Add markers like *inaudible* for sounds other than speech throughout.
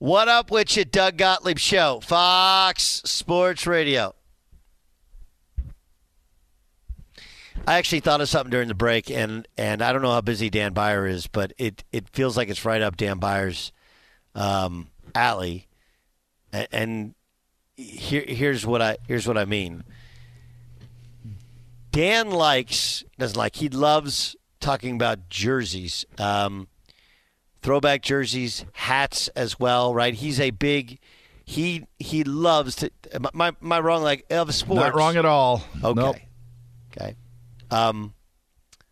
What up with you, Doug Gottlieb Show, Fox Sports Radio. I actually thought of something during the break, and, and I don't know how busy Dan Beyer is, but it, it feels like it's right up Dan Beyer's um, alley. And, and here, here's what I here's what I mean. Dan likes doesn't like he loves talking about jerseys. Um, throwback jerseys, hats as well, right? He's a big he he loves to am I, am I wrong like of sports? Not wrong at all. Okay. Nope. Okay. Um,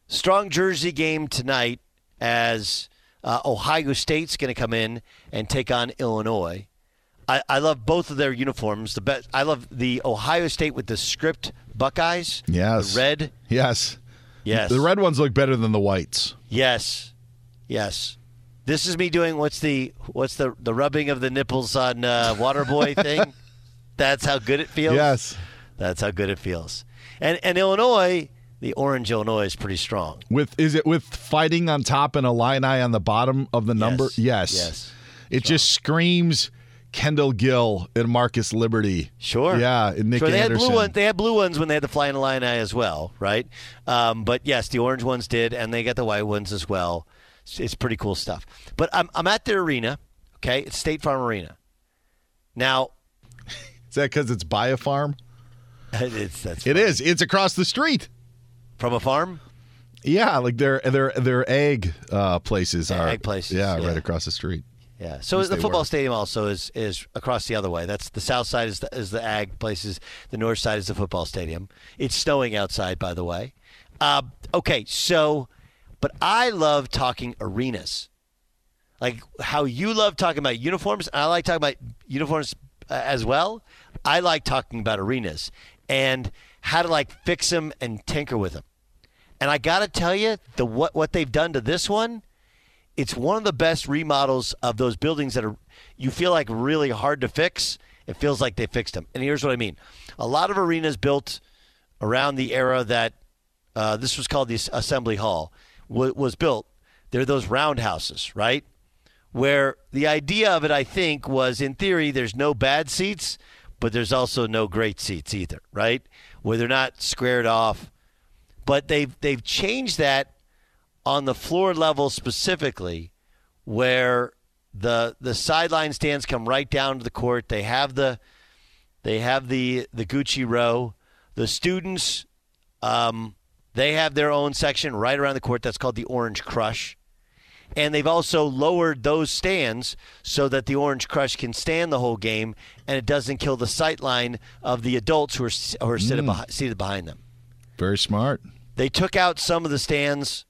strong jersey game tonight as uh, Ohio State's going to come in and take on Illinois. I, I love both of their uniforms. The best. I love the Ohio State with the script Buckeyes. Yes. The red. Yes. Yes. The red ones look better than the whites. Yes. Yes. This is me doing what's the what's the the rubbing of the nipples on uh, Waterboy *laughs* thing. That's how good it feels. Yes. That's how good it feels. And and Illinois, the orange Illinois is pretty strong. With is it with fighting on top and Illini on the bottom of the number? Yes. Yes. Yes. It just screams Kendall Gill and Marcus Liberty. Sure. Yeah, and Nick sure, they Anderson. had blue ones. They had blue ones when they had the flying Illini as well, right? Um, but yes, the orange ones did, and they got the white ones as well. It's, it's pretty cool stuff. But I'm I'm at the arena. Okay, it's State Farm Arena. Now, Is that because it's by a farm? *laughs* it's that's It is. It's across the street. from a farm. Yeah, like their their their egg uh, places are Egg places, Yeah, yeah. right across the street. Yeah. So the football were. stadium also is is across the other way. That's the south side is the, is the ag places. The north side is the football stadium. It's snowing outside, by the way. Uh, okay, so, but I love talking arenas, like how you love talking about uniforms. I like talking about uniforms uh, as well. I like talking about arenas and how to like fix them and tinker with them. And I got to tell you, the what what they've done to this one it's one of the best remodels of those buildings that are you feel like really hard to fix. It feels like they fixed them. And here's what I mean: a lot of arenas built around the era that uh, this was called the Assembly Hall wa- was built. They're those roundhouses, right? Where the idea of it, I think, was in theory, there's no bad seats, but there's also no great seats either, right? Where they're not squared off. But they've they've changed that on the floor level specifically, where the the sideline stands come right down to the court. They have the they have the the Gucci row. The students, um, they have their own section right around the court. That's called the Orange Crush. And they've also lowered those stands so that the Orange Crush can stand the whole game and it doesn't kill the sight line of the adults who are, who are seated, behind, seated behind them. Very smart. They took out some of the stands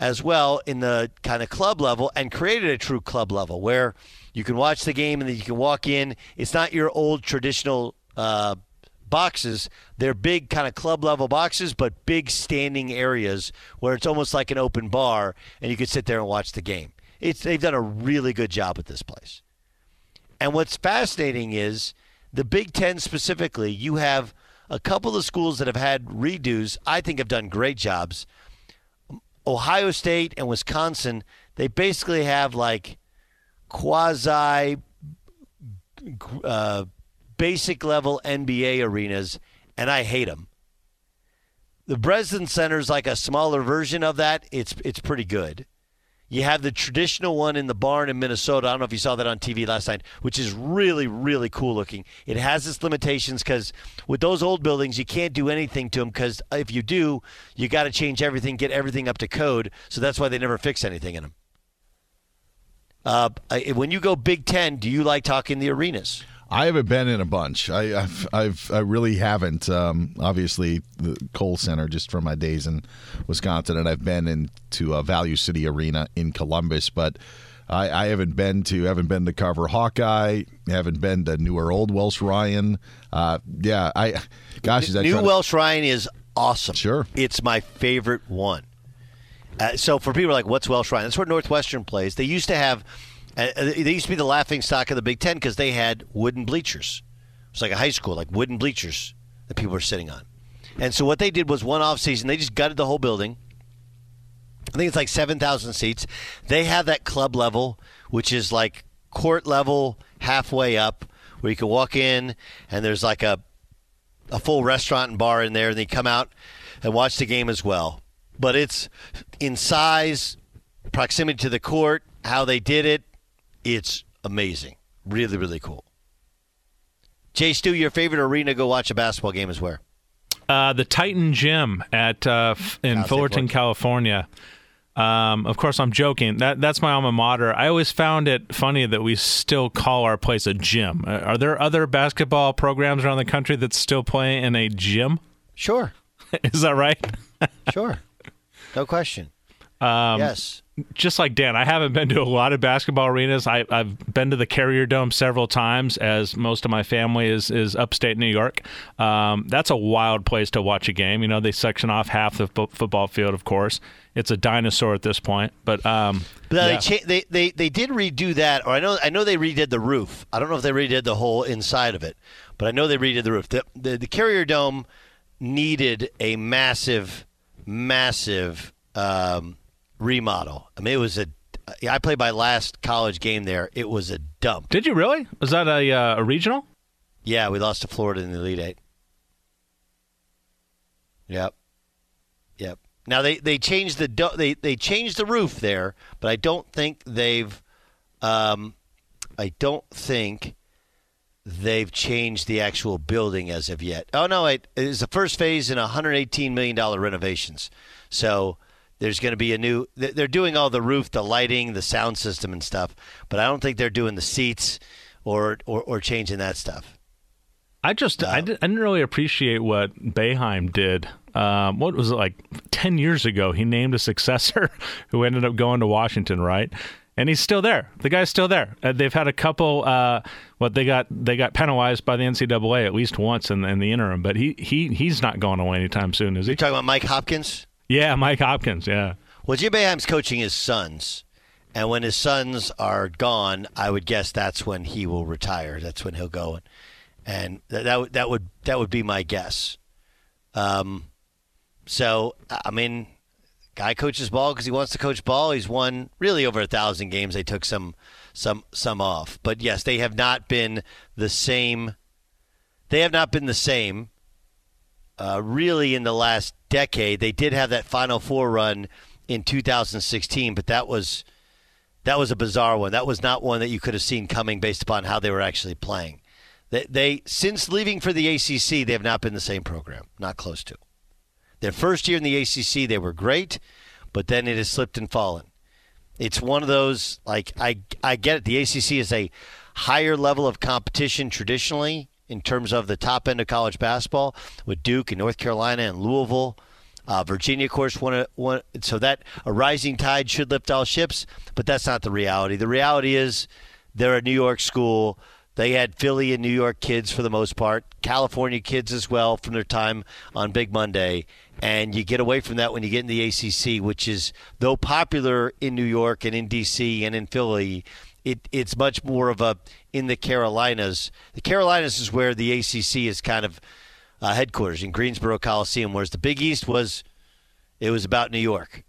as well in the kind of club level and created a true club level where you can watch the game and then you can walk in. It's not your old traditional uh, boxes. They're big kind of club level boxes, but big standing areas where it's almost like an open bar and you could sit there and watch the game. It's they've done a really good job with this place. And what's fascinating is the Big Ten specifically, you have a couple of schools that have had redos, I think have done great jobs. Ohio State and Wisconsin, they basically have like quasi uh, basic level NBA arenas, and I hate them. The Breslin Center is like a smaller version of that. It's it's pretty good. You have the traditional one in the barn in Minnesota. I don't know if you saw that on TV last night, which is really, really cool looking. It has its limitations because with those old buildings, you can't do anything to them because if you do, you got to change everything, get everything up to code. So that's why they never fix anything in them. Uh, when you go Big Ten, do you like talking the arenas? I haven't been in a bunch. I, I've, I've, I really haven't. Um, obviously, the Kohl Center, just from my days in Wisconsin, and I've been into a Value City Arena in Columbus. But I, I haven't been to haven't been to Carver Hawkeye, haven't been to New or Old Welsh Ryan. Uh, yeah, I gosh, is that New to- Welsh Ryan is awesome. Sure. It's my favorite one. Uh, so for people like, what's Welsh Ryan? That's where Northwestern plays. They used to have, uh, they used to be the laughing stock of the Big Ten because they had wooden bleachers. It was like a high school, like wooden bleachers that people were sitting on. And so what they did was one off season, they just gutted the whole building. I think it's like 7,000 seats. They have that club level, which is like court level, halfway up, where you can walk in and there's like a a full restaurant and bar in there, and they come out and watch the game as well. But it's in size, proximity to the court, how they did it. It's amazing. Really, really cool. Jay Stu, your favorite arena to go watch a basketball game is where? Uh, the Titan Gym at uh, in Fullerton. California. Um, of course, I'm joking. That that's my alma mater. I always found it funny that we still call our place a gym. Uh, are there other basketball programs around the country that still play in a gym? Sure, *laughs* Is that right? sure, no question. *laughs* Um, yes, just like Dan, I haven't been to a lot of basketball arenas. I, I've been to the Carrier Dome several times, as most of my family is is upstate New York. Um, that's a wild place to watch a game. You know, they section off half the fo- football field. Of course, it's a dinosaur at this point. But um, but yeah. they, cha- they they they did redo that, or I know I know they redid the roof. I don't know if they redid the whole inside of it, but I know they redid the roof. The the, the Carrier Dome needed a massive, massive um, remodel. I mean, it was a. I played my last college game there. It was a dump. did you really? Was that a uh, a regional? Yeah, we lost to Florida in the Elite Eight. Yep, yep. Now they, they changed the they they changed the roof there, but I don't think they've um, I don't think they've changed the actual building as of yet. Oh no, it is the first phase in 118 million dollar renovations. So there's going to be a new. they- They're doing all the roof, the lighting, the sound system, and stuff. But I don't think they're doing the seats or or, or changing that stuff. I just I, did, I didn't really appreciate what Boeheim did. Um, what was it like ten years ago? He named a successor *laughs* who ended up going to Washington, right? And he's still there. The guy's still there. Uh, they've had a couple. Uh, what they got they got penalized by the NCAA at least once in, in the interim, but he he he's not going away anytime soon, is he? You're talking about Mike Hopkins. Yeah, Mike Hopkins. Yeah. Well, Jim Boeheim's coaching his sons, and when his sons are gone, I would guess that's when he will retire. That's when he'll go, and, that that would that would that would be my guess. Um, so I mean, guy coaches ball because he wants to coach ball. He's won really over a thousand games. They took some some some off, but yes, they have not been the same. They have not been the same uh, really in the last decade. They did have that Final Four run in 2016, but that was that was a bizarre one. That was not one that you could have seen coming based upon how they were actually playing. They, they since leaving for the ACC, they have not been the same program, not close to. Their first year in the ACC, they were great, but then it has slipped and fallen. It's one of those like I I get it. The ACC is a higher level of competition traditionally in terms of the top end of college basketball with Duke and North Carolina and Louisville. Uh, Virginia, of course, won, a, won so that a rising tide should lift all ships, but that's not the reality. The reality is they're a New York school. They had Philly and New York kids for the most part, California kids as well from their time on Big Monday. And you get away from that when you get in the ACC, which is, though popular in New York and in D.C. and in Philly, it, it's much more of a in the Carolinas. The Carolinas is where the ACC is kind of uh, headquarters in Greensboro Coliseum, whereas the Big East was, it was about New York.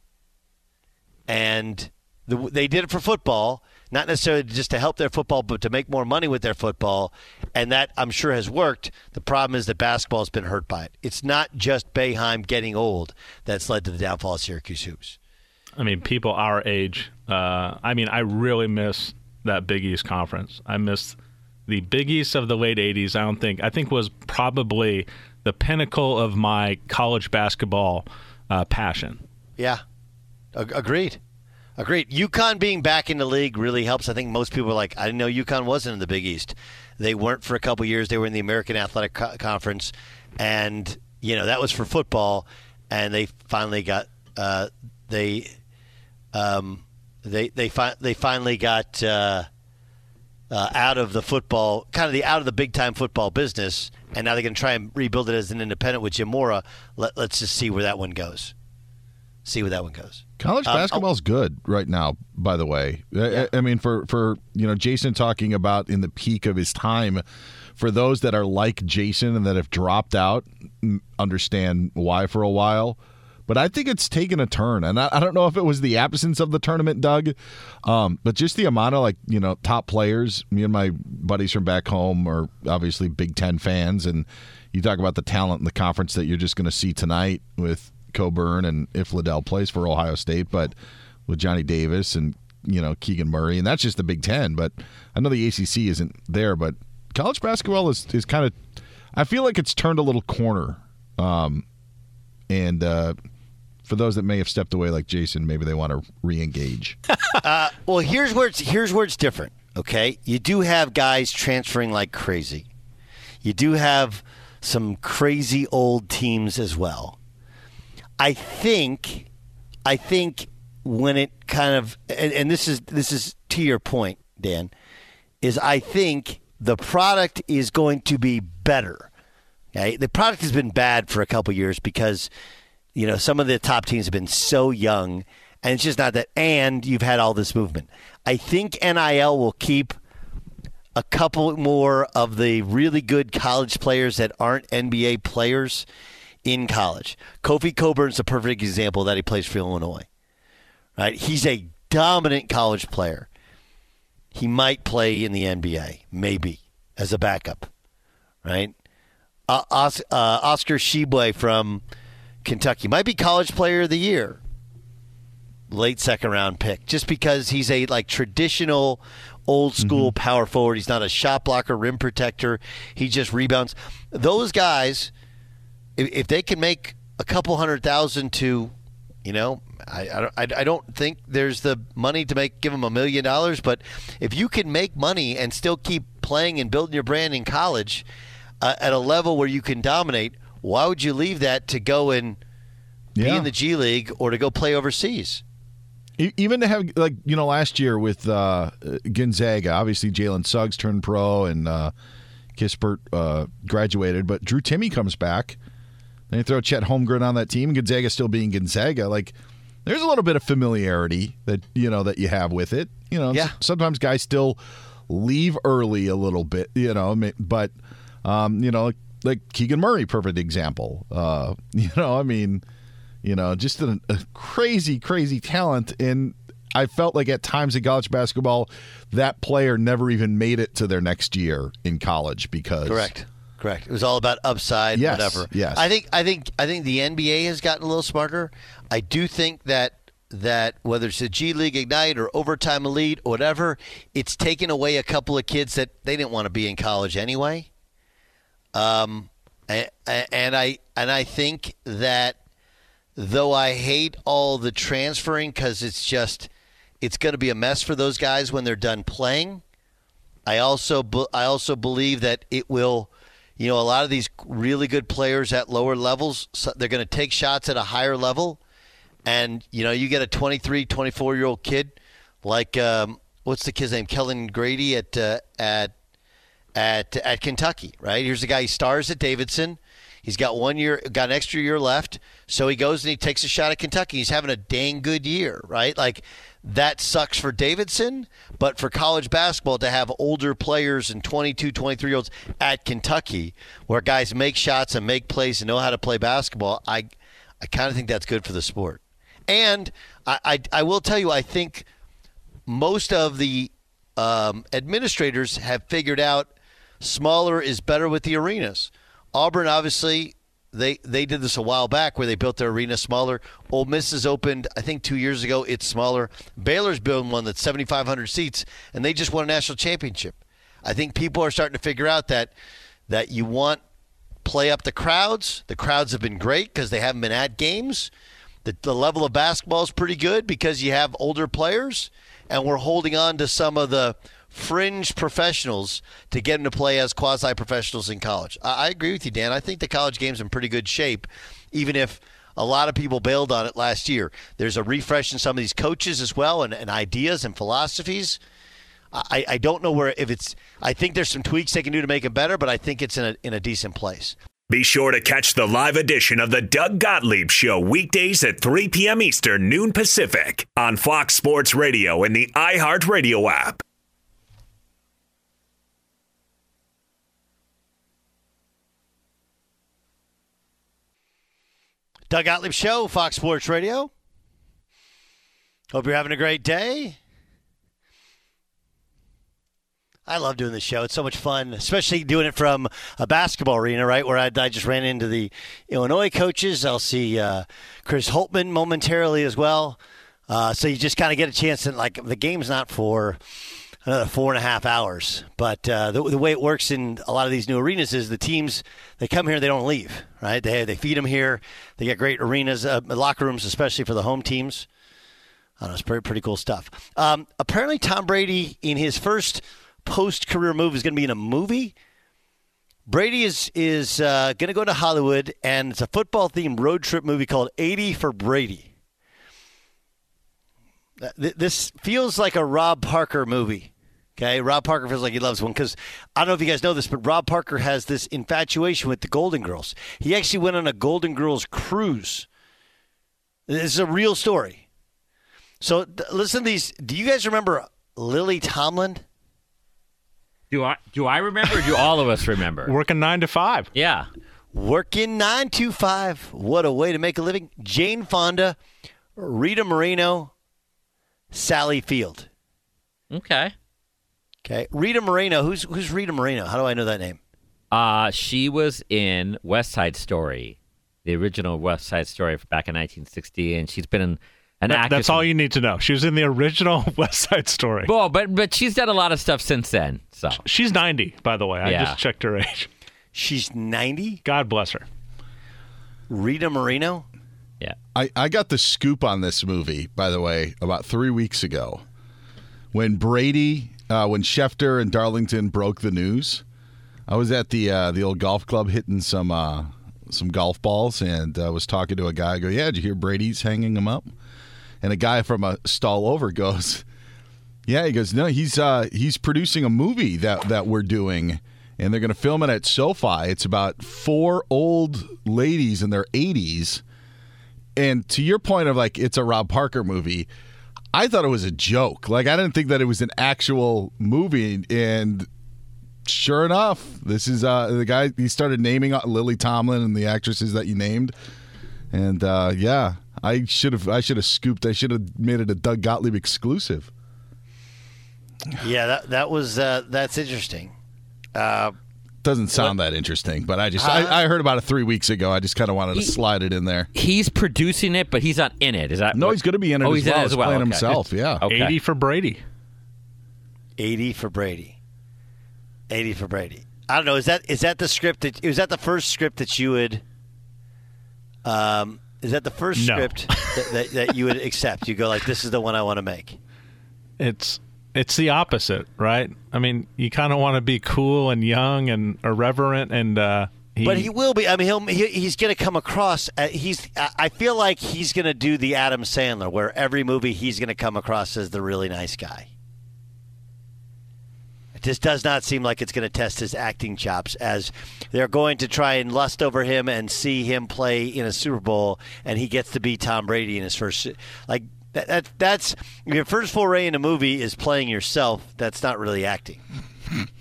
And the, they did it for football, not necessarily just to help their football, but to make more money with their football. And that, I'm sure, has worked. The problem is that basketball has been hurt by it. It's not just Boeheim getting old that's led to the downfall of Syracuse Hoops. I mean, people our age. Uh, I mean, I really miss that Big East conference. I missed the Big East of the late '80s. I don't think I think was probably the pinnacle of my college basketball uh, passion. Yeah, Ag- agreed. Agreed. UConn being back in the league really helps. I think most people are like, I didn't know UConn wasn't in the Big East. They weren't for a couple years. They were in the American Athletic Co- Conference, and you know that was for football. And they finally got uh, they um, they they fi- they finally got uh, uh, out of the football, kind of the out of the big time football business, and now they're going to try and rebuild it as an independent with Jim Mora. Let, let's just see where that one goes. See where that one goes. College Um, basketball's good right now, by the way. I- I, I mean, for, for you know, Jason talking about in the peak of his time, for those that are like Jason and that have dropped out, understand why for a while. But I think it's taken a turn, and I, I don't know if it was the absence of the tournament, Doug, um, but just the amount of like you know top players. Me and my buddies from back home are obviously Big Ten fans, and you talk about the talent in the conference that you're just going to see tonight with Cockburn and if Liddell plays for Ohio State, but with Johnny Davis and you know Keegan Murray, and that's just the Big Ten. But I know the ACC isn't there, but college basketball is is kind of. I feel like it's turned a little corner, um, and uh, for those that may have stepped away, like Jason, maybe they want to re-engage. *laughs* Well, here's where it's here's where it's different. Okay, you do have guys transferring like crazy. You do have some crazy old teams as well. I think, I think when it kind of and, and this is this is to your point, Dan, is I think the product is going to be better. Okay, the product has been bad for a couple years because you know some of the top teams have been so young, and it's just not that. And you've had all this movement. I think NIL will keep a couple more of the really good college players that aren't NBA players in college. Kofi Cockburn's a perfect example that he plays for Illinois. Right? He's a dominant college player. He might play in the NBA, maybe as a backup. Right? Uh, Os- uh, Oscar Tshiebwe from Kentucky might be college player of the year late second round pick just because he's a like traditional old school power forward. He's not a shot blocker, rim protector. He just rebounds. Those guys, if, if they can make a couple hundred thousand to, you know, I, I, don't- I, I don't think there's the money to make give them a million dollars, but if you can make money and still keep playing and building your brand in college uh, at a level where you can dominate, why would you leave that to go and be Yeah. in the G League or to go play overseas? Even to have like you know last year with uh, Gonzaga, obviously Jalen Suggs turned pro and uh, Kispert uh, graduated, but Drew Timme comes back. Then you throw Chet Holmgren on that team. Gonzaga still being Gonzaga, like there's a little bit of familiarity that you know that you have with it. You know, Yeah. sometimes guys still leave early a little bit. You know, but um, you know, like, Keegan Murray, perfect example. Uh, *laughs* you know, I mean you know, just a, a crazy, crazy talent. And I felt like at times in college basketball, that player never even made it to their next year in college because Correct. Correct. It was all about upside, Yes, whatever. yes. I think I think I think the NBA has gotten a little smarter. I do think that that whether it's a G League Ignite or Overtime Elite or whatever, it's taken away a couple of kids that they didn't want to be in college anyway. Um, and I and I think that though I hate all the transferring because it's just it's going to be a mess for those guys when they're done playing. I also I also believe that it will, you know, a lot of these really good players at lower levels, they're going to take shots at a higher level, and you know, you get a 23, 24 year old kid like um, what's the kid's name, Kellan Grady at uh, at at at Kentucky, right? Here's a guy he stars at Davidson. He's got one year, got an extra year left, so he goes and he takes a shot at Kentucky. He's having a dang good year, right? Like that sucks for Davidson, but for college basketball to have older players and 22, 23 year olds at Kentucky, where guys make shots and make plays and know how to play basketball, I I kind of think that's good for the sport. And I, I I will tell you, I think most of the um, administrators have figured out smaller is better with the arenas. Auburn, obviously, they they did this a while back where they built their arena smaller. Ole Miss has opened, I think, two years ago. It's smaller. Baylor's building one that's 7,500 seats, and they just won a national championship. I think people are starting to figure out that that you want play up the crowds. The crowds have been great because they haven't been at games. The, the level of basketball is pretty good because you have older players, and we're holding on to some of the fringe professionals to get them to play as quasi professionals in college. I, I agree with you, Dan. I think the college game's in pretty good shape, even if A lot of people bailed on it last year. There's a refresh in some of these coaches as well, and, and ideas and philosophies. I, I don't know where if it's. I think there's some tweaks they can do to make it better, but I think it's in a in a decent place. Be sure to catch the live edition of the Doug Gottlieb Show weekdays at 3 p.m. Eastern, noon Pacific on Fox Sports Radio and the iHeartRadio app. Doug Gottlieb Show, Fox Sports Radio. Hope you're having a great day. I love doing this show. It's so much fun, especially doing it from a basketball arena, right? Where I, I just ran into the Illinois coaches. I'll see uh, Chris Holtmann momentarily as well. Uh, so you just kind of get a chance. And like the game's not for another four and a half hours, but uh, the, the way it works in a lot of these new arenas is the teams they come here, they don't leave, right? They they feed them here. They get great arenas, uh, locker rooms, especially for the home teams. I don't know, it's pretty pretty cool stuff. Um, apparently, Tom Brady in his first post career move is going to be in a movie. Brady is is uh, going to go to Hollywood, and it's a football themed road trip movie called 80 for Brady. Th- This feels like a Rob Parker movie. Okay, Rob Parker feels like he loves one because I don't know if you guys know this, but Rob Parker has this infatuation with the Golden Girls. He actually went on a Golden Girls cruise. This is a real story. So th- listen to these. Do you guys remember Lily Tomlin? Do I do I remember? or Do all of us remember? *laughs* Working nine to five. Yeah. Working nine to five. What a way to make a living. Jane Fonda, Rita Moreno, Sally Field. Okay. Okay. Rita Moreno. Who's who's Rita Moreno? How do I know that name? Uh she was in West Side Story, the original West Side Story back in 1960, and she's been an, an That- actress. that's all you need to know. She was in the original *laughs* West Side Story. Well, but but she's done a lot of stuff since then. So She's 90, by the way. I Yeah. just checked her age. She's 90. God bless her. Rita Moreno. Yeah. I, I got the scoop on this movie, by the way, about three weeks ago when Brady, uh, when Schefter and Darlington broke the news. I was at the uh, the old golf club hitting some uh, some golf balls and uh, was talking to a guy. I go, yeah, did you hear Brady's hanging him up? And a guy from a stall over *laughs* goes, yeah. He goes, no, he's uh, he's producing a movie that that we're doing, and they're going to film it at SoFi. It's about four old ladies in their 80s and to your point of like it's a Rob Parker movie, I thought it was a joke. Like I didn't think that it was an actual movie. And sure enough, this is uh the guy. He started naming uh, Lily Tomlin and the actresses that you named. And uh yeah, I should have. I should have scooped. I should have made it a Doug Gottlieb exclusive. Yeah, that that was uh, that's interesting. Uh, Doesn't sound that interesting, but I just I, I heard about it three weeks ago. I just kind of wanted to He- slide it in there. He's producing it, but he's not in it. Is that No, what- he's going to be in it Oh, as he's in it as well. playing Okay. himself. Yeah. Okay. 80 for Brady. 80 for Brady. 80 for Brady. I don't know. Is that is that the script that is that the first script that you would? Um, is that the first No. script that, that, that you would accept? You go like, this is the one I want to make. It's it's the opposite, right? I mean, you kind of want to be cool and young and irreverent, and uh, he, But he will be. I mean, he'll he, he's going to come across. Uh, he's. I feel like he's going to do the Adam Sandler, where every movie he's going to come across as the really nice guy. It just does not seem like it's going to test his acting chops, as they're going to try and lust over him and see him play in a Super Bowl, and he gets to be Tom Brady in his first. Like that. that that's your first foray in a movie is playing yourself. That's not really acting. *laughs*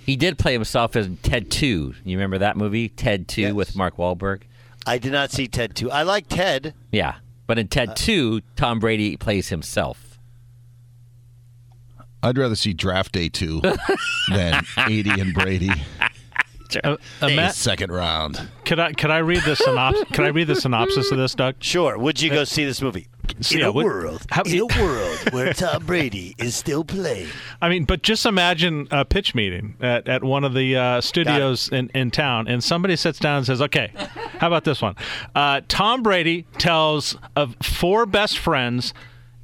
He did play himself in Ted 2. You remember that movie, Ted 2, Yes. with Mark Wahlberg? I did not see Ted two. I like Ted. Yeah. But in Uh, Ted 2, Tom Brady plays himself. I'd rather see Draft Day two *laughs* than eighty and Brady Uh, uh, Matt, second round. could I could I read the synopsis? could I read the synopsis of this, Doug? Sure. Would you go see this movie? In Yeah, a would- world, how- in a *laughs* world where Tom Brady is still playing. I mean, but just imagine a pitch meeting at, at one of the uh, studios in, in town, and somebody sits down and says, "Okay, how about this one? Uh, Tom Brady tells of four best friends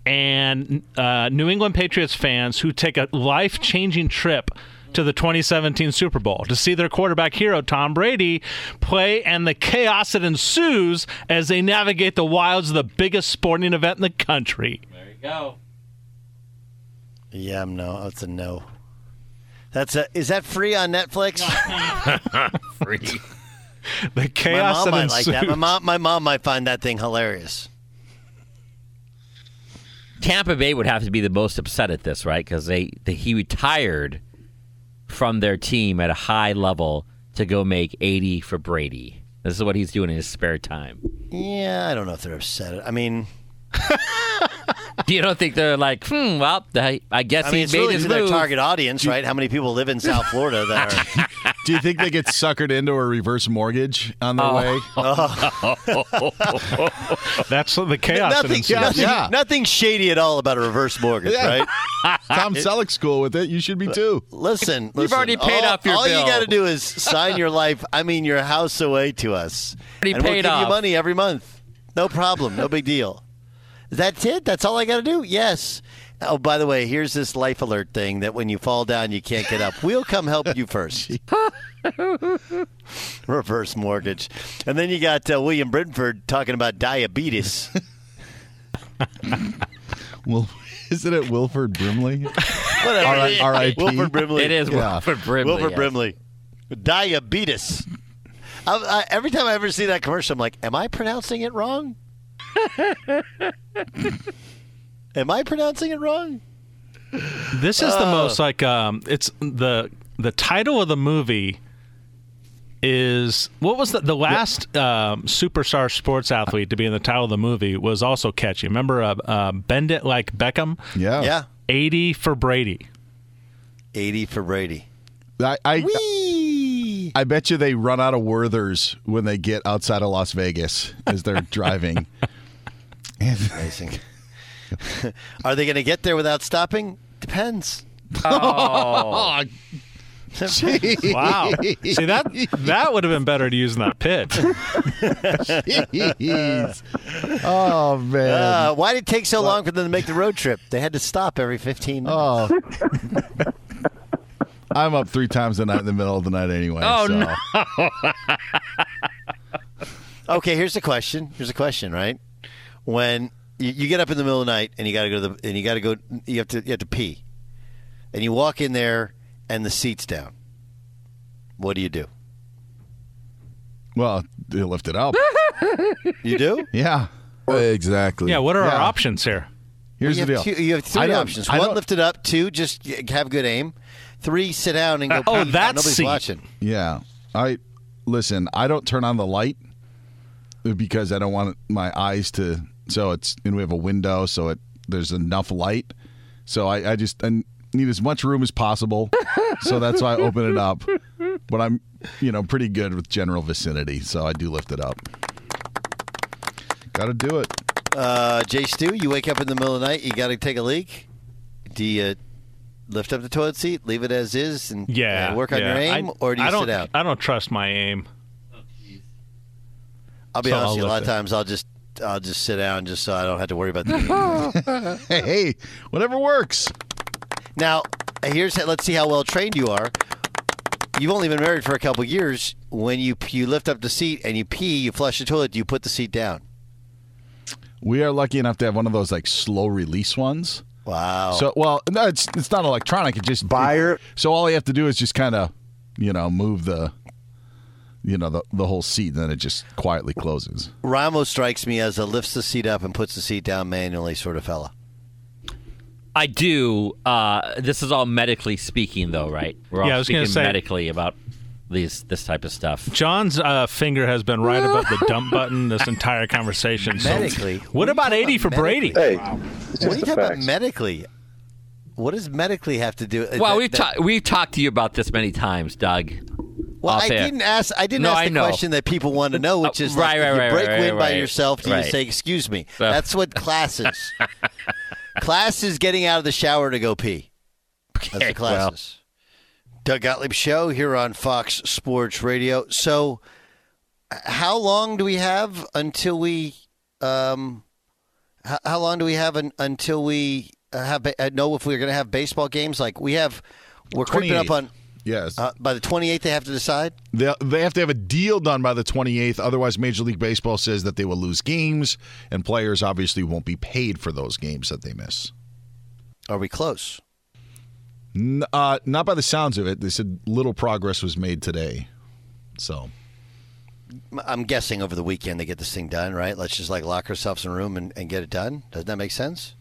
and uh, New England Patriots fans who take a life changing trip to the 2017 Super Bowl to see their quarterback hero, Tom Brady, play and the chaos that ensues as they navigate the wilds of the biggest sporting event in the country. There you go. Yeah, I'm no. That's a no. That's a. Is that free on Netflix? *laughs* *laughs* Free. The my chaos mom that might ensues. like that. My mom, my mom might find that thing hilarious. Tampa Bay would have to be the most upset at this, right? Because they, they he retired from their team at a high level to go make 80 for Brady. This is what he's doing in his spare time. Yeah, I don't know if they're upset. I mean, *laughs* You don't think they're like, hmm, well, I, I guess I mean, he made really his to their target audience, right? How many people live in South Florida that are? *laughs* Do you think they get suckered into a reverse mortgage on their oh. way? *laughs* That's the chaos that nothing, ensues. nothing, Yeah. nothing shady at all about a reverse mortgage, Yeah. right? *laughs* Tom Selleck's cool with it. You should be too. Listen, You've already paid all, off your All bill. you got to do is sign your life. I mean, your house away to us, Already and we'll paid give you money every month. No problem. No big deal. That's it. That's all I got to do. Yes. Oh, by the way, here's this life alert thing that when you fall down, you can't get up. We'll come help you first. *laughs* *laughs* Reverse mortgage, and then you got uh, William Brinford talking about diabetes. *laughs* Well, isn't it Wilford Brimley? Whatever. R- R.I.P.. Wilford Brimley. It is Yeah. Wilford Brimley. Wilford yes. Brimley. Diabetes. I, I, every time I ever see that commercial, I'm like, am I pronouncing it wrong? Am I pronouncing it wrong? This is the most like um, it's the the title of the movie is what was the the last um, superstar sports athlete to be in the title of the movie was also catchy. Remember uh, uh, Bend It Like Beckham, Yeah. Yeah. eighty for Brady. 80 for Brady. I, I, Whee! I bet you they run out of Werthers when they get outside of Las Vegas as they're *laughs* driving. And Amazing. *laughs* Are they going to get there without stopping? Depends. oh, *laughs* Wow, see that that would have been better to use in that pitch. jeez. *laughs* oh man. Uh, why did it take so long for them to make the road trip? They had to stop every 15 minutes. Oh. I'm up three times a night in the middle of the night anyway. Oh, so. no. Okay, here's the question. Here's the question, right? When you, you get up in the middle of the night and you got to go to the and you got to go you have to you have to pee. And you walk in there and the seat's down. What do you do? Well, you lift it up. *laughs* You do? yeah. Exactly. Yeah, what are our options here? Here's you the have deal. two- you have three options. One, lift it up. Two, just have good aim. Three, sit down and go. Uh, oh, pee. that Nobody's seat. watching. Yeah. I listen, I don't turn on the light because I don't want my eyes to so it's and we have a window so it there's enough light. So I, I just I need as much room as possible. *laughs* so that's why I open it up. But I'm you know, pretty good with general vicinity, so I do lift it up. Gotta do it. Uh, Jay Stu, you wake up in the middle of the night. You got to take a leak. Do you lift up the toilet seat, leave it as is, and Yeah, uh, work on yeah. your aim, I, or do you I don't, sit down? I don't trust my aim. I'll be So honest I'll you. A lot of times, I'll just I'll just sit down just so I don't have to worry about the. *laughs* Hey, hey, whatever works. now, here's let's see how well trained you are. You've only been married for a couple years. When you you lift up the seat and you pee, you flush the toilet. Do you put the seat down? We are lucky enough to have one of those like slow release ones. Wow. So, well, no, it's it's not electronic. It just Buyer- so all you have to do is just kind of, you know, move the, you know, the the whole seat, and then it just quietly closes. Ramos strikes me as a lifts the seat up and puts the seat down manually sort of fella. I do. Uh, this is all medically speaking, though, right? We're all Yeah, I was gonna speaking say- medically about these this type of stuff. John's uh, finger has been right above the dump *laughs* button this entire conversation. So Medically? what What are you about eighty for about Brady? medically? Hey, What are you talking about medically? What does medically have to do? Well, that- we've that- talked we've talked to you about this many times, Doug. Well, I didn't ask. I didn't No, ask the question that people want to *laughs* know, which Uh, is right, like, right, if you right, break right, wind by yourself, do you say "excuse me"? So- That's what class is. *laughs* class is getting out of the shower to go pee. That's Okay, the class well. Doug Gottlieb show here on Fox Sports Radio. So, how long do we have until we? Um, how, how long do we have un, until we have uh, know if we're going to have baseball games? Like we have, we're creeping up on Yes. Uh, by the 28th, they have to decide. They, they have to have a deal done by the 28th. Otherwise, Major League Baseball says that they will lose games, and players obviously won't be paid for those games that they miss. Are we close? N- uh, not by the sounds of it. They said little progress was made today. So, I'm guessing over the weekend they get this thing done, right? Let's just like lock ourselves in a room and, and get it done. Doesn't that make sense?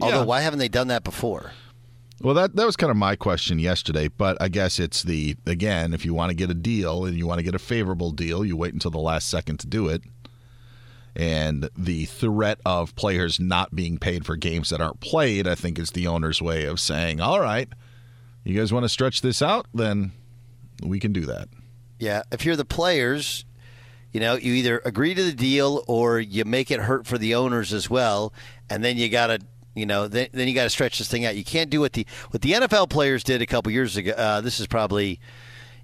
Although, Yeah. why haven't they done that before? Well, that that was kind of my question yesterday. But I guess it's the again, if you want to get a deal and you want to get a favorable deal, you wait until the last second to do it. And the threat of players not being paid for games that aren't played, I think, is the owner's way of saying, "All right, you guys want to stretch this out, then we can do that." Yeah, if you're the players, you know, you either agree to the deal or you make it hurt for the owners as well, and then you got to, you know, then, then you got to stretch this thing out. You can't do what the what the NFL players did a couple years ago. Uh, this is probably,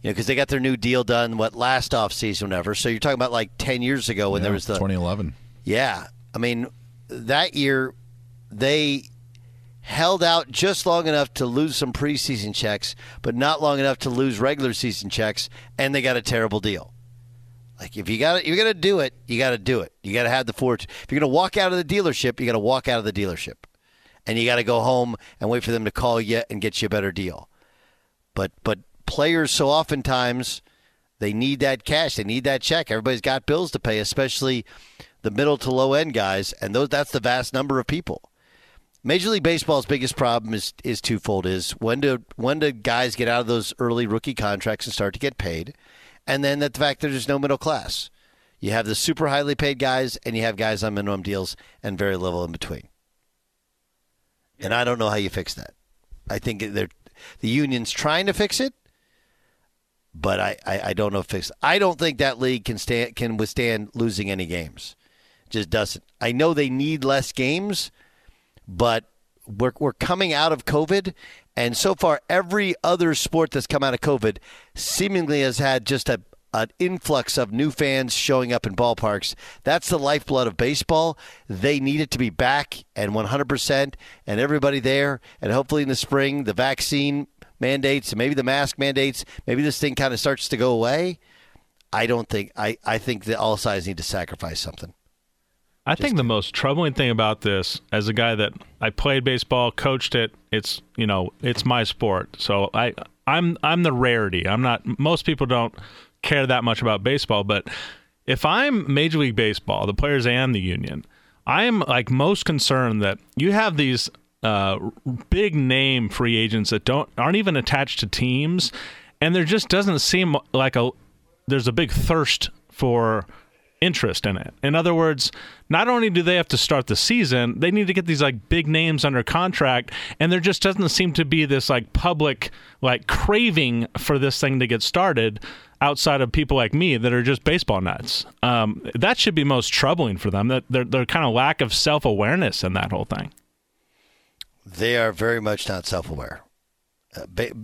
you know, because they got their new deal done what last off season, whatever. So you're talking about like ten years ago when there was the 2011. yeah, I mean, that year they held out just long enough to lose some preseason checks, but not long enough to lose regular season checks, and they got a terrible deal. Like if you got you're gonna do it, you got to do it. You got to have the fortune. If you're gonna walk out of the dealership, you got to walk out of the dealership, and you got to go home and wait for them to call you and get you a better deal. But but players so oftentimes they need that cash, they need that check. Everybody's got bills to pay, especially the middle to low end guys, and those that's the vast number of people. Major League Baseball's biggest problem is is twofold: is when do when do guys get out of those early rookie contracts and start to get paid, and then that the fact that there's no middle class. You have the super highly paid guys, and you have guys on minimum deals, and very little in between. And I don't know how you fix that. I think they're the union's trying to fix it, but I, I, I don't know if fix. I don't think that league can stand can withstand losing any games. Just doesn't. I know they need less games, but we're we're coming out of COVID, and so far every other sport that's come out of COVID seemingly has had just a an influx of new fans showing up in ballparks. That's the lifeblood of baseball. They need it to be back and 100%, and everybody there. And hopefully in the spring, the vaccine mandates, and maybe the mask mandates, maybe this thing kind of starts to go away. I don't think I, I think that all sides need to sacrifice something. I think the most troubling thing about this, as a guy that I played baseball, coached it, it's you know it's my sport, so I I'm I'm the rarity. I'm not. Most people don't care that much about baseball, but if I'm Major League Baseball, the players and the union, I am like most concerned that you have these uh, big name free agents that don't aren't even attached to teams, and there just doesn't seem like a there's a big thirst for interest in it. In other words, not only do they have to start the season, they need to get these like big names under contract and there just doesn't seem to be this like public like craving for this thing to get started outside of people like me that are just baseball nuts. Um, that should be most troubling for them. That their their kind of lack of self awareness in that whole thing. They are very much not self-aware. Uh,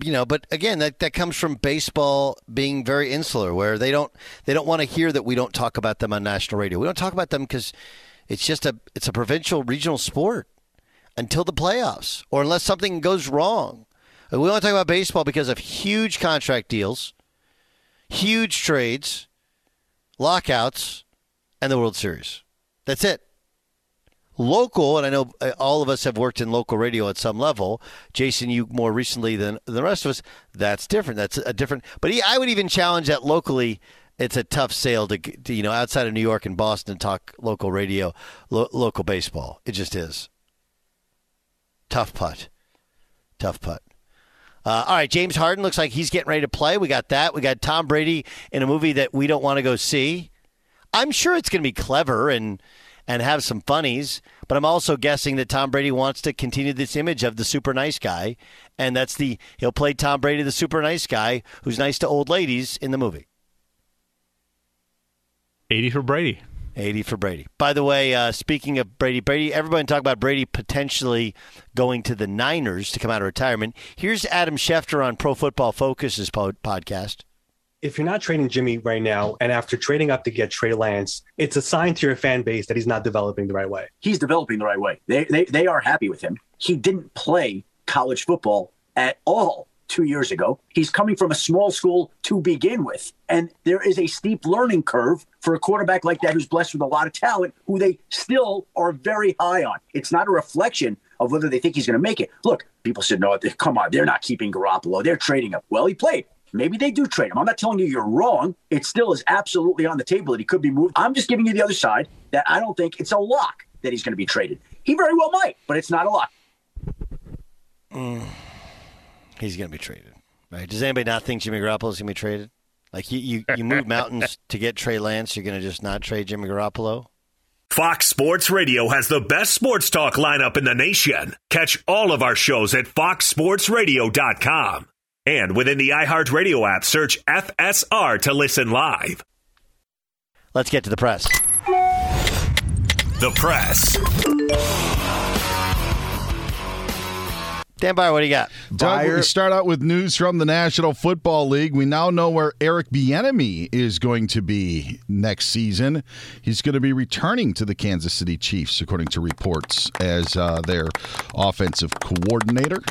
you know, but again, that, that comes from baseball being very insular, where they don't they don't want to hear that we don't talk about them on national radio. We don't talk about them because it's just a it's a provincial regional sport until the playoffs, or unless something goes wrong. We only talk about baseball because of huge contract deals, huge trades, lockouts, and the World Series. That's it local, and I know uh, all of us have worked in local radio at some level. Jason, you more recently than the rest of us. That's different. That's a different. But he, I would even challenge that locally. It's a tough sale to, to you know outside of New York and Boston talk local radio, lo- local baseball. It just is tough putt, tough putt. Uh, all right, James Harden looks like he's getting ready to play. We got that. We got Tom Brady in a movie that we don't want to go see. I'm sure it's going to be clever and and have some funnies, but I'm also guessing that Tom Brady wants to continue this image of the super nice guy, and that's the he'll play Tom Brady, the super nice guy who's nice to old ladies in the movie. 80 for Brady. 80 for Brady. By the way, uh, speaking of Brady, Brady, everybody talk about Brady potentially going to the Niners to come out of retirement. Here's Adam Schefter on Pro Football Focus's po- podcast. If you're not trading Jimmy right now, and after trading up to get Trey Lance, it's a sign to your fan base that he's not developing the right way. he's developing the right way. They, they, they are happy with him. He didn't play college football at all two years ago. He's coming from a small school to begin with. And there is a steep learning curve for a quarterback like that who's blessed with a lot of talent, who they still are very high on. It's not a reflection of whether they think he's going to make it. Look, people said, no, come on, they're not keeping Garoppolo. They're trading him. Well, he played. Maybe they do trade him. I'm not telling you you're wrong. It still is absolutely on the table that he could be moved. I'm just giving you the other side that I don't think it's a lock that he's going to be traded. He very well might, but it's not a lock. Mm. He's going to be traded, right? Does anybody not think Jimmy Garoppolo is going to be traded? Like you, you, you move mountains *laughs* to get Trey Lance, you're going to just not trade Jimmy Garoppolo? Fox Sports Radio has the best sports talk lineup in the nation. Catch all of our shows at foxsportsradio.com. And within the iHeartRadio app, search FSR to listen live. Let's get to the press. The press. Dan Beyer, what do you got? Doug, we start out with news from the National Football League. We now know where Eric Bieniemy is going to be next season. He's going to be returning to the Kansas City Chiefs, according to reports, as uh, their offensive coordinator.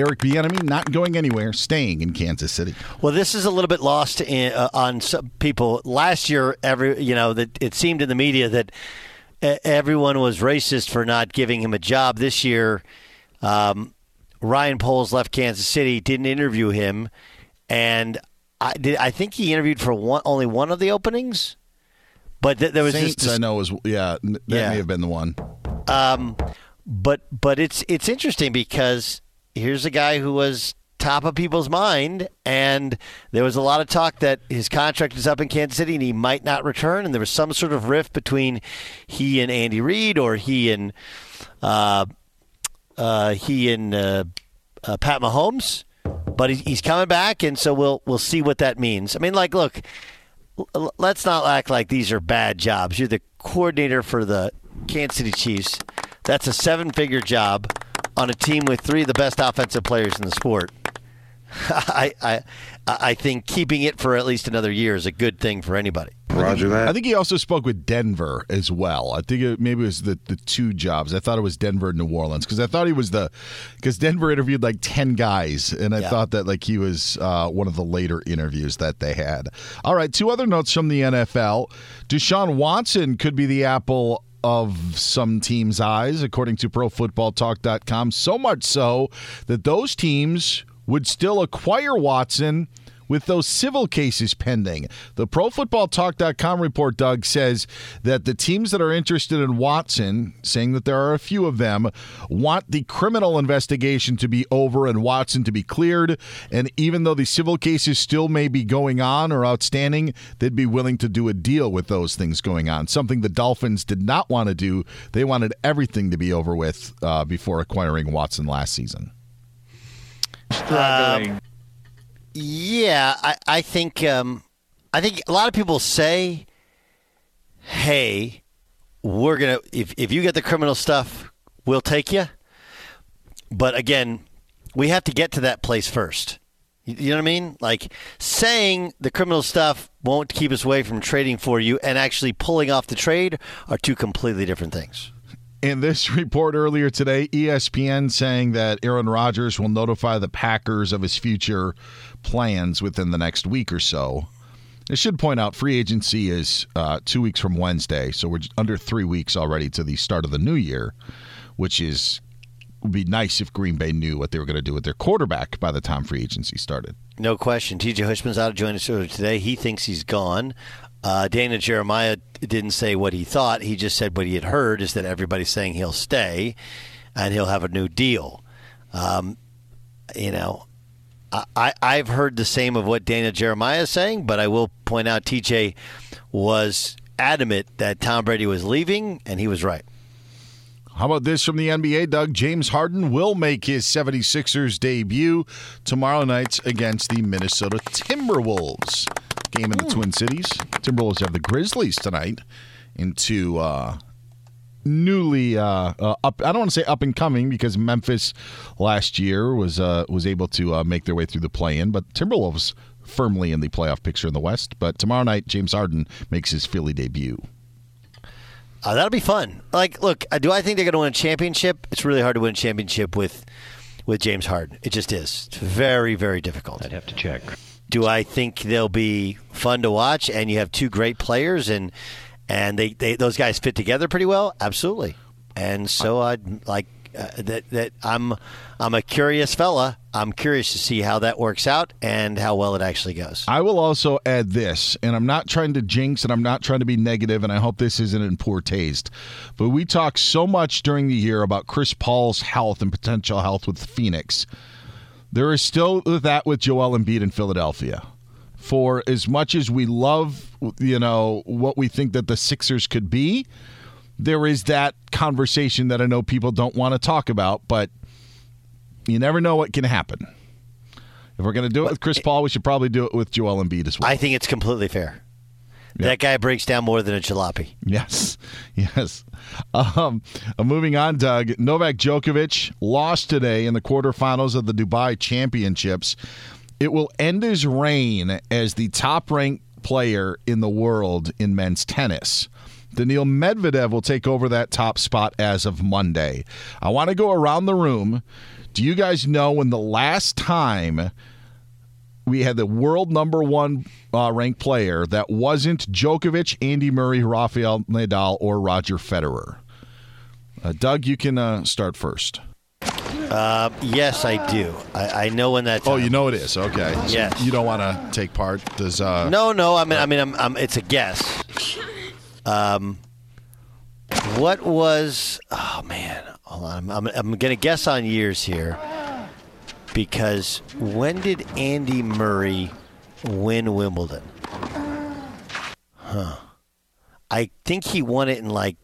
Eric Bieniemy not going anywhere, staying in Kansas City. Well, this is a little bit lost in, uh, on some people. Last year, every you know that it seemed in the media that everyone was racist for not giving him a job. This year, um, Ryan Poles left Kansas City, didn't interview him, and I did. I think he interviewed for one, only one of the openings, but th- there was Saints. This, I know was yeah that Yeah. may have been the one. um, but but it's it's interesting because here's a guy who was top of people's mind, and there was a lot of talk that his contract is up in Kansas City and he might not return, and there was some sort of rift between he and Andy Reid or he and uh, uh, he and uh, uh, Pat Mahomes. But he's, coming back, and so we'll we'll see what that means. I mean, like, look, let's not act like these are bad jobs. You're the coordinator for the Kansas City Chiefs. That's a seven-figure job on a team with three of the best offensive players in the sport. *laughs* I, I, I think keeping it for at least another year is a good thing for anybody. Roger that. I think he also spoke with Denver as well. I think it, maybe it was the, the two jobs. I thought it was Denver and New Orleans because I thought he was the because Denver interviewed like ten guys, and I Yeah. thought that like he was uh, one of the later interviews that they had. All right, two other notes from the NFL: Deshaun Watson could be the apple of some teams' eyes, according to ProFootballTalk.com. So much so that those teams would still acquire Watson with those civil cases pending. The ProFootballTalk.com report, Doug, says that the teams that are interested in Watson, saying that there are a few of them, want the criminal investigation to be over and Watson to be cleared. And even though the civil cases still may be going on or outstanding, they'd be willing to do a deal with those things going on. Something the Dolphins did not want to do. They wanted everything to be over with uh, before acquiring Watson last season. Um, yeah, I, I think um, I think a lot of people say, "Hey, we're gonna if if you get the criminal stuff, we'll take you." But again, we have to get to that place first. You you know what I mean? Like saying the criminal stuff won't keep us away from trading for you, and actually pulling off the trade are two completely different things. In this *laughs* report earlier today, ESPN saying that Aaron Rodgers will notify the Packers of his future plans within the next week or so. I should point out free agency is uh, two weeks from Wednesday, so we're under three weeks already to the start of the new year, which is would be nice if Green Bay knew what they were going to do with their quarterback by the time free agency started. No question. TJ Houshmandzadeh to join us today. He thinks he's gone. Uh, Daniel Jeremiah didn't say what he thought. He just said what he had heard is that everybody's saying he'll stay and he'll have a new deal. Um, you know, I, I, I've heard the same of what Daniel Jeremiah is saying, but I will point out TJ was adamant that Tom Brady was leaving, and he was right. How about this from the NBA, Doug? James Harden will make his 76ers debut tomorrow night against the Minnesota Timberwolves. Game in the Twin Cities. Timberwolves have the Grizzlies tonight into uh, newly uh, uh, up. I don't want to say up and coming because Memphis last year was uh, was able to uh, make their way through the play-in, but Timberwolves firmly in the playoff picture in the West. But tomorrow night, James Harden makes his Philly debut. Uh, that'll be fun. Like, look, do I think they're going to win a championship? It's really hard to win a championship with with James Harden. It just is. It's very, very difficult. I'd have to check. Do I think they'll be fun to watch? And you have two great players, and and they, they those guys fit together pretty well. Absolutely. And so I like uh, that. That I'm I'm a curious fella. I'm curious to see how that works out and how well it actually goes. I will also add this, and I'm not trying to jinx and I'm not trying to be negative, and I hope this isn't in poor taste. But we talk so much during the year about Chris Paul's health and potential health with Phoenix. There is still that with Joel Embiid in Philadelphia. For as much as we love, you know, what we think that the Sixers could be, there is that conversation that I know people don't want to talk about, but you never know what can happen. If we're going to do it with Chris Paul, we should probably do it with Joel Embiid as well. I think it's completely fair. That guy breaks down more than a jalopy. Yes, yes. Um, uh, moving on, Doug. Novak Djokovic lost today in the quarterfinals of the Dubai Championships. It will end his reign as the top ranked player in the world in men's tennis. Daniil Medvedev will take over that top spot as of Monday. I want to go around the room. Do you guys know when the last time we had the world number one uh, ranked player that wasn't Djokovic, Andy Murray, Rafael Nadal, or Roger Federer? Uh, Doug, you can uh, start first. Uh, yes, I do. I, I know when that. Oh, you know it is. Okay. So Yes. You don't want to take part. Does uh, No, no. I mean, I mean, I'm, I'm, it's a guess. Um, what was? Oh man, hold on. I'm, I'm, I'm going to guess on years here because when did Andy Murray win Wimbledon? Huh. I think he won it in like.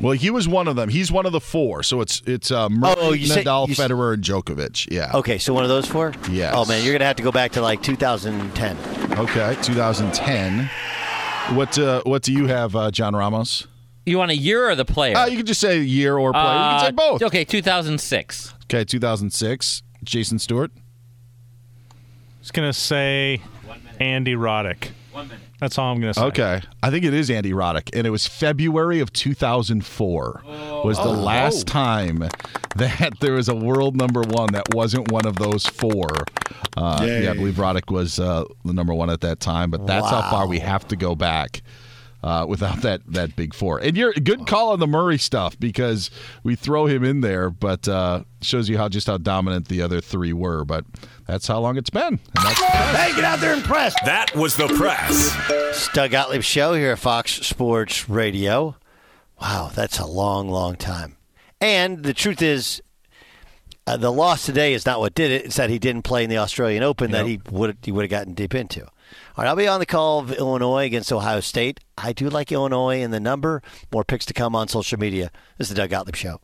Well, he was one of them. He's one of the four. So it's it's uh, Murray, Oh, Nadal, you s- Federer, and Djokovic. Yeah. Okay, so one of those four. Yes. Oh man, you're going to have to go back to like 2010. Okay. 2010. What uh, what do you have, uh, John Ramos? You want a year or the player? Uh, you can just say year or player. you can say Uh, both. Okay, 2006. Okay, 2006. Jason Stewart. was gonna say Andy Roddick. One minute. That's all I'm gonna say. Okay, I think it is Andy Roddick, and it was February of 2004 was the last time that there was a world number one that wasn't one of those four. Uh, yeah, I believe Roddick was uh, the number one at that time, but that's how far we have to go back. Uh, without that that big four, and you're good call on the Murray stuff because we throw him in there, but uh, shows you how just how dominant the other three were. But that's how long it's been. And that's Hey, get out there and press. That was the press. It's Doug Gottlieb Show here at Fox Sports Radio. Wow, that's a long, long time. And the truth is, uh, the loss today is not what did it. It's that he didn't play in the Australian Open that he would he would have gotten deep into. All right, I'll be on the call of Illinois against Ohio State. I do like Illinois in the number. More picks to come on social media. This is the Doug Gottlieb Show.